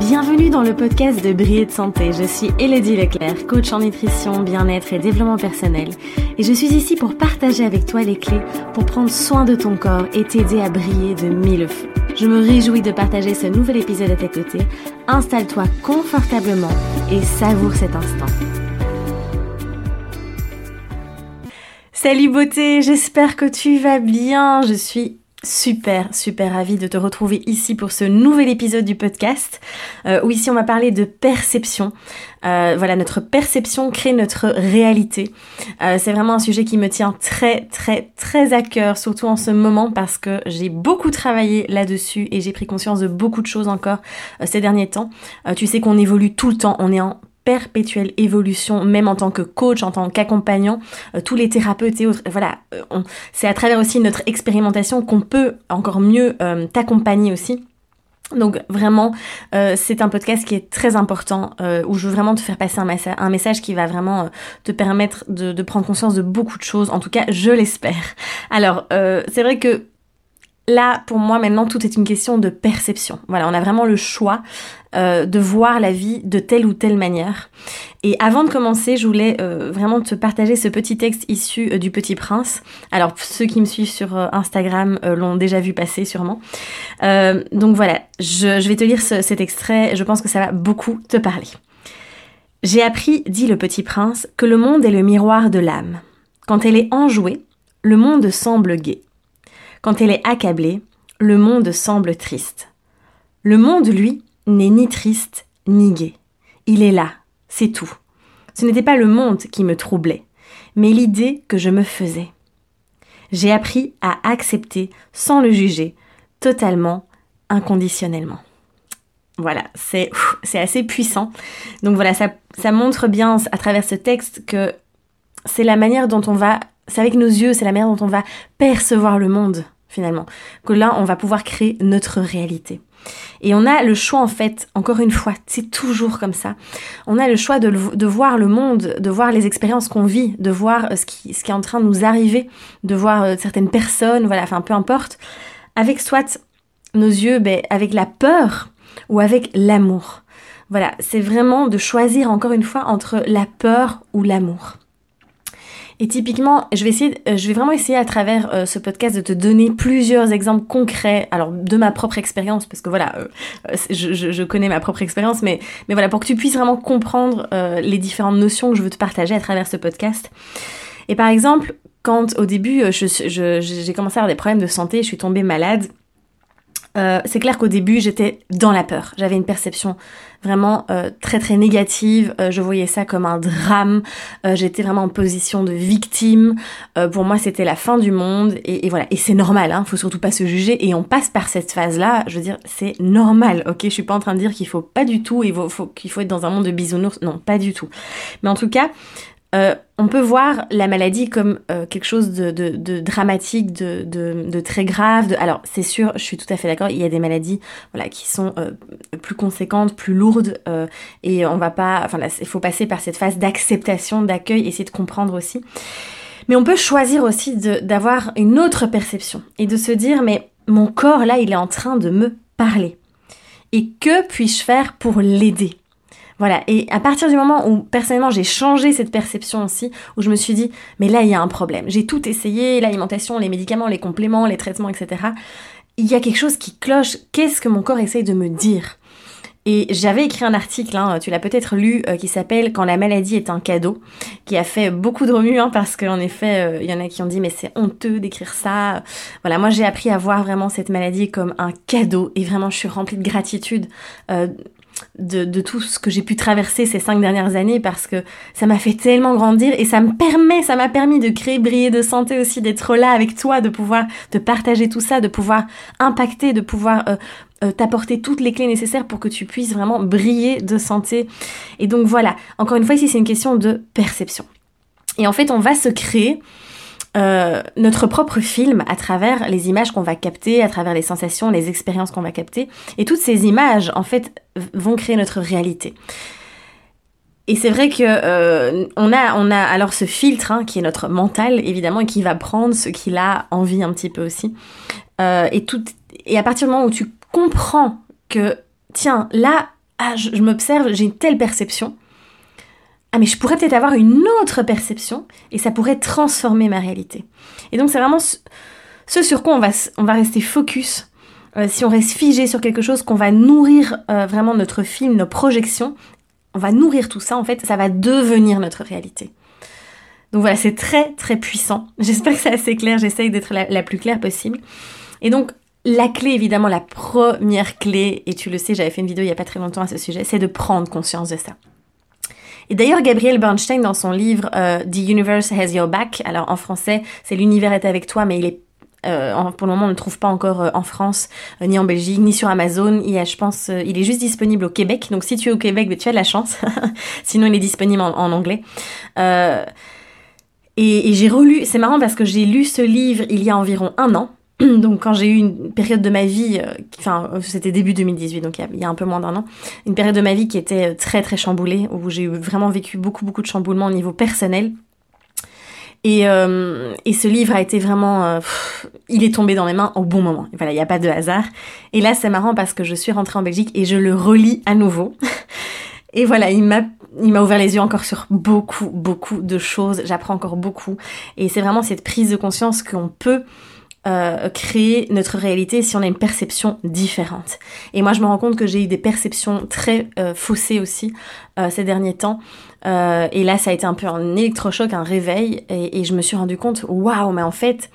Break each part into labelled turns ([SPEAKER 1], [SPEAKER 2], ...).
[SPEAKER 1] Bienvenue dans le podcast de Briller de Santé. Je suis Elodie Leclerc, coach en nutrition, bien-être et développement personnel. Et je suis ici pour partager avec toi les clés pour prendre soin de ton corps et t'aider à briller de mille feux. Je me réjouis de partager ce nouvel épisode à tes côtés. Installe-toi confortablement et savoure cet instant. Salut beauté, j'espère que tu vas bien. Je suis super, super ravie de te retrouver ici pour ce nouvel épisode du podcast euh, où ici on va parler de perception. Euh, voilà, notre perception crée notre réalité. Euh, c'est vraiment un sujet qui me tient très, très, très à cœur, surtout en ce moment parce que j'ai beaucoup travaillé là-dessus et j'ai pris conscience de beaucoup de choses encore ces derniers temps. tu sais qu'on évolue tout le temps, on est en perpétuelle évolution, même en tant que coach, en tant qu'accompagnant, euh, tous les thérapeutes et autres. Voilà, euh, c'est à travers aussi notre expérimentation qu'on peut encore mieux euh, t'accompagner aussi. Donc vraiment, c'est un podcast qui est très important, où je veux vraiment te faire passer un, message qui va vraiment te permettre de, prendre conscience de beaucoup de choses. En tout cas, je l'espère. Alors, c'est vrai que Là, pour moi, maintenant, tout est une question de perception. Voilà, on a vraiment le choix euh, de voir la vie de telle ou telle manière. Et avant de commencer, je voulais euh, vraiment te partager ce petit texte issu euh, du Petit Prince. Alors, ceux qui me suivent sur Instagram l'ont déjà vu passer sûrement. donc voilà, je, vais te lire cet extrait. Je pense que ça va beaucoup te parler. J'ai appris, dit le Petit Prince, que le monde est le miroir de l'âme. Quand elle est enjouée, le monde semble gai. Quand elle est accablée, le monde semble triste. Le monde, lui, n'est ni triste ni gai. Il est là, c'est tout. Ce n'était pas le monde qui me troublait, mais l'idée que je me faisais. J'ai appris à accepter sans le juger, totalement, inconditionnellement. Voilà, c'est assez puissant. Donc voilà, ça, ça montre bien à travers ce texte que c'est la manière dont on va c'est avec nos yeux, c'est la manière dont on va percevoir le monde, finalement. Que là, on va pouvoir créer notre réalité. Et on a le choix, en fait, encore une fois, c'est toujours comme ça. On a le choix de, voir le monde, de voir les expériences qu'on vit, de voir euh, ce qui, ce qui est en train de nous arriver, de voir euh, certaines personnes, voilà, enfin, peu importe, avec soit nos yeux, ben, avec la peur ou avec l'amour. Voilà, c'est vraiment de choisir encore une fois entre la peur ou l'amour. Et typiquement, je vais essayer, euh, je vais vraiment essayer à travers euh, ce podcast de te donner plusieurs exemples concrets, alors de ma propre expérience, parce que voilà, euh, je, connais ma propre expérience, mais, mais voilà, pour que tu puisses vraiment comprendre les différentes notions que je veux te partager à travers ce podcast. Et par exemple, quand au début, j'ai commencé à avoir des problèmes de santé, je suis tombée malade, euh, c'est clair qu'au début, j'étais dans la peur. J'avais une perception vraiment euh, très très négative. Euh, je voyais ça comme un drame. j'étais vraiment en position de victime. pour moi, c'était la fin du monde. Et, voilà. Et c'est normal. Hein. Faut surtout pas se juger. Et on passe par cette phase-là. Je veux dire, c'est normal. Ok? Je suis pas en train de dire qu'il faut pas du tout. Il faut, qu'il faut être dans un monde de bisounours. Non, pas du tout. Mais en tout cas, euh, on peut voir la maladie comme euh, quelque chose de, dramatique, de, très grave. Alors c'est sûr, je suis tout à fait d'accord. Il y a des maladies, qui sont euh, plus conséquentes, plus lourdes, et on va pas. Il faut passer par cette phase d'acceptation, d'accueil, essayer de comprendre aussi. Mais on peut choisir aussi d'avoir une autre perception et de se dire, mais mon corps là, il est en train de me parler. Et que puis-je faire pour l'aider? Voilà, et à partir du moment où personnellement j'ai changé cette perception aussi, où je me suis dit, mais là il y a un problème, j'ai tout essayé, l'alimentation, les médicaments, les compléments, les traitements, etc. Il y a quelque chose qui cloche, qu'est-ce que mon corps essaye de me dire? Et j'avais écrit un article, hein, tu l'as peut-être lu, euh, qui s'appelle Quand la maladie est un cadeau, qui a fait beaucoup de remue, hein, parce qu'en effet, euh, il y en a qui ont dit mais c'est honteux d'écrire ça. Voilà, moi j'ai appris à voir vraiment cette maladie comme un cadeau, et vraiment je suis remplie de gratitude euh, de, tout ce que j'ai pu traverser ces cinq dernières années parce que ça m'a fait tellement grandir et ça me permet, ça m'a permis de créer Briller de santé aussi, d'être là avec toi, de pouvoir te partager tout ça, de pouvoir impacter, de pouvoir euh, euh, t'apporter toutes les clés nécessaires pour que tu puisses vraiment briller de santé. Et donc voilà, encore une fois ici c'est une question de perception. Et en fait on va se créer euh, notre propre film à travers les images qu'on va capter, à travers les sensations, les expériences qu'on va capter. Et toutes ces images, en fait, vont créer notre réalité. Et c'est vrai que euh, on, a, on a alors ce filtre hein, qui est notre mental évidemment et qui va prendre ce qu'il a envie un petit peu aussi. Euh, et, tout, et à partir du moment où tu comprends que tiens là ah, je, m'observe, j'ai une telle perception. Ah, mais je pourrais peut-être avoir une autre perception et ça pourrait transformer ma réalité. Et donc, c'est vraiment ce, sur quoi on va, rester focus. Euh, si on reste figé sur quelque chose, qu'on va nourrir euh, vraiment notre film, nos projections, on va nourrir tout ça, en fait, ça va devenir notre réalité. Donc voilà, c'est très très puissant. J'espère que c'est assez clair, j'essaye d'être la, plus claire possible. Et donc, la clé, évidemment, la première clé, et tu le sais, j'avais fait une vidéo il n'y a pas très longtemps à ce sujet, c'est de prendre conscience de ça. Et d'ailleurs, Gabriel Bernstein, dans son livre euh, The Universe Has Your Back, alors en français, c'est L'univers est avec toi, mais il est euh, pour le moment, on ne le trouve pas encore euh, en France, ni en Belgique, ni sur Amazon. Il, je pense, il est juste disponible au Québec. Donc, si tu es au Québec, ben, tu as de la chance. Sinon, il est disponible en, en anglais. et j'ai relu. C'est marrant parce que j'ai lu ce livre il y a environ un an. donc quand j'ai eu une période de ma vie, euh, enfin c'était début 2018, donc il y, a, un peu moins d'un an, une période de ma vie qui était euh, très très chamboulée, où j'ai vraiment vécu beaucoup beaucoup de chamboulements au niveau personnel. Et, euh, et ce livre a été vraiment, il est tombé dans mes mains au bon moment. Voilà, il n'y a pas de hasard. Et là, c'est marrant parce que je suis rentrée en Belgique et je le relis à nouveau. et voilà, il m'a il m'a ouvert les yeux encore sur beaucoup, beaucoup de choses. J'apprends encore beaucoup. Et c'est vraiment cette prise de conscience qu'on peut euh, créer notre réalité si on a une perception différente. Et moi, je me rends compte que j'ai eu des perceptions très euh, faussées aussi euh, ces derniers temps. et là, ça a été un peu un électrochoc, un réveil, et, et je me suis rendu compte, waouh, mais en fait,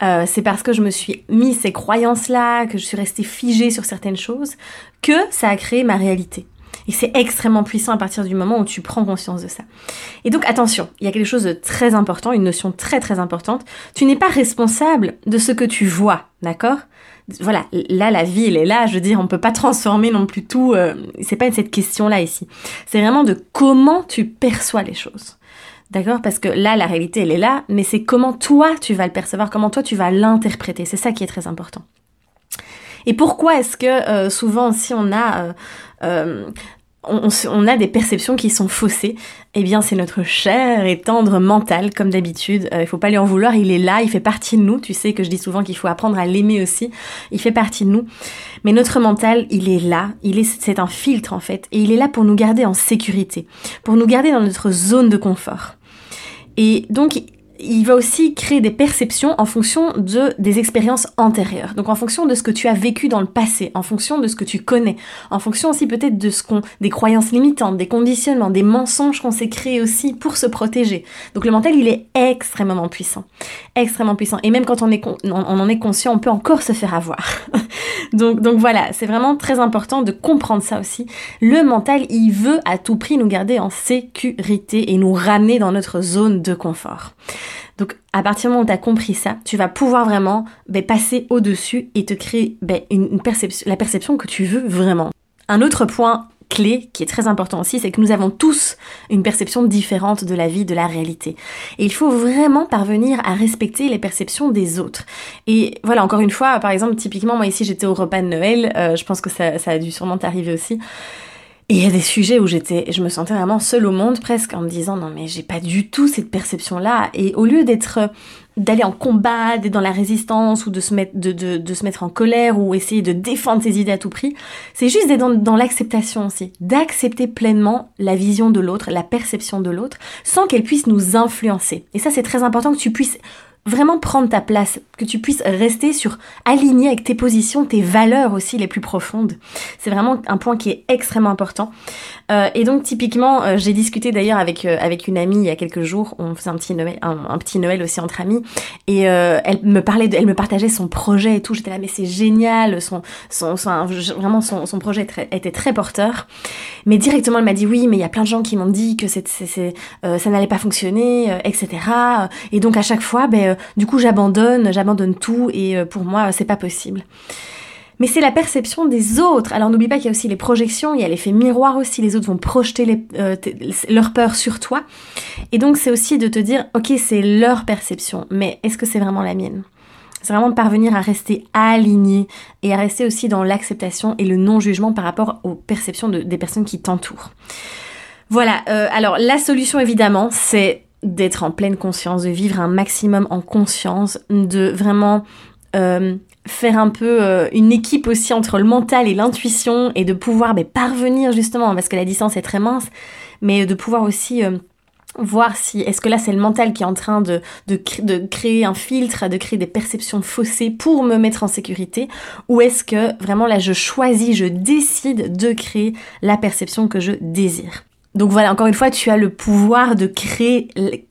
[SPEAKER 1] c'est parce que je me suis mis ces croyances-là, que je suis restée figée sur certaines choses, que ça a créé ma réalité. Et c'est extrêmement puissant à partir du moment où tu prends conscience de ça. Et donc attention, il y a quelque chose de très important, une notion très très importante. Tu n'es pas responsable de ce que tu vois, d'accord? Voilà, là la vie elle est là, je veux dire, on peut pas transformer non plus tout, euh, c'est pas cette question-là ici. C'est vraiment de comment tu perçois les choses. D'accord? Parce que là, la réalité, elle est là, mais c'est comment toi, tu vas le percevoir, comment toi, tu vas l'interpréter. C'est ça qui est très important. Et pourquoi est-ce que euh, souvent si on a euh, euh, on, a des perceptions qui sont faussées, eh bien c'est notre cher et tendre mental, comme d'habitude. il faut pas lui en vouloir, il est là, il fait partie de nous. Tu sais que je dis souvent qu'il faut apprendre à l'aimer aussi. Il fait partie de nous. Mais notre mental, il est là, il est, c'est un filtre en fait, et il est là pour nous garder en sécurité, pour nous garder dans notre zone de confort. Et donc il va aussi créer des perceptions en fonction de des expériences antérieures. Donc en fonction de ce que tu as vécu dans le passé, en fonction de ce que tu connais, en fonction aussi peut-être de ce qu'on des croyances limitantes, des conditionnements, des mensonges qu'on s'est créés aussi pour se protéger. Donc le mental, il est extrêmement puissant, extrêmement puissant. Et même quand on est on, en est conscient, on peut encore se faire avoir. donc donc voilà, c'est vraiment très important de comprendre ça aussi. Le mental, il veut à tout prix nous garder en sécurité et nous ramener dans notre zone de confort. Donc à partir du moment où tu as compris ça, tu vas pouvoir vraiment ben, passer au-dessus et te créer ben, la perception que tu veux vraiment. Un autre point clé qui est très important aussi, c'est que nous avons tous une perception différente de la vie, de la réalité. Et il faut vraiment parvenir à respecter les perceptions des autres. Et voilà, encore une fois, par exemple, typiquement, moi ici j'étais au repas de Noël, euh, je pense que ça, ça a dû sûrement t'arriver aussi. Et il y a des sujets où j'étais, je me sentais vraiment seule au monde presque en me disant non mais j'ai pas du tout cette perception là. Et au lieu d'être d'aller en combat, d'être dans la résistance ou de se mettre de, de, se mettre en colère ou essayer de défendre ses idées à tout prix, c'est juste d'être dans l'acceptation aussi, d'accepter pleinement la vision de l'autre, la perception de l'autre, sans qu'elle puisse nous influencer. Et ça c'est très important que tu puisses vraiment prendre ta place, que tu puisses rester sur aligné avec tes positions, tes valeurs aussi les plus profondes. C'est vraiment un point qui est extrêmement important. Euh, et donc typiquement, euh, j'ai discuté d'ailleurs avec euh, avec une amie il y a quelques jours. On faisait un petit Noël, un, petit Noël aussi entre amis, et elle me parlait, de, elle me partageait son projet et tout. J'étais là, mais c'est génial, son, son, vraiment son, son projet était très porteur. Mais directement, elle m'a dit oui, mais il y a plein de gens qui m'ont dit que c'est, c'est, ça n'allait pas fonctionner, etc. Et donc à chaque fois, ben du coup j'abandonne, j'abandonne tout et euh, pour moi c'est pas possible. Mais c'est la perception des autres. Alors n'oublie pas qu'il y a aussi les projections, il y a l'effet miroir aussi, les autres vont projeter euh, leur peur sur toi. Et donc c'est aussi de te dire, ok c'est leur perception, mais est-ce que c'est vraiment la mienne? C'est vraiment de parvenir à rester aligné et à rester aussi dans l'acceptation et le non-jugement par rapport aux perceptions des personnes qui t'entourent. Voilà, euh, alors la solution évidemment, c'est d'être en pleine conscience, de vivre un maximum en conscience, de vraiment euh, faire un peu euh, une équipe aussi entre le mental et l'intuition et de pouvoir mais, parvenir justement, parce que la distance est très mince, mais de pouvoir aussi euh, voir si est-ce que là c'est le mental qui est en train de, créer un filtre, de créer des perceptions faussées pour me mettre en sécurité, ou est-ce que vraiment là je choisis, je décide de créer la perception que je désire. Donc voilà, encore une fois, tu as le pouvoir de créer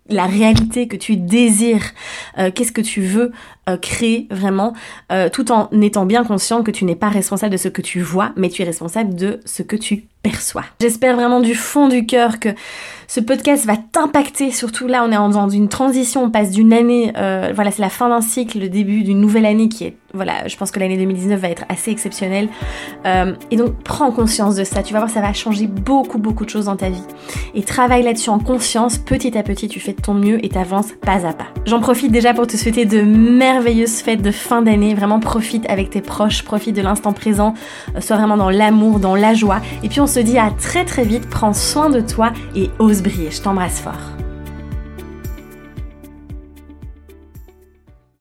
[SPEAKER 1] la réalité que tu désires, euh, qu'est-ce que tu veux euh, créer vraiment, euh, tout en étant bien conscient que tu n'es pas responsable de ce que tu vois, mais tu es responsable de ce que tu perçois. J'espère vraiment du fond du cœur que ce podcast va t'impacter, surtout là on est dans une transition, on passe d'une année, voilà c'est la fin d'un cycle, le début d'une nouvelle année qui est, voilà je pense que l'année 2019 va être assez exceptionnelle. et donc prends conscience de ça, tu vas voir ça va changer beaucoup beaucoup de choses dans ta vie. Et travaille là-dessus en conscience, petit à petit tu fais ton mieux et t'avances pas à pas. J'en profite déjà pour te souhaiter de merveilleuses fêtes de fin d'année. Vraiment profite avec tes proches, profite de l'instant présent, euh, sois vraiment dans l'amour, dans la joie. Et puis on se dit à très très vite, prends soin de toi et ose briller. Je t'embrasse fort.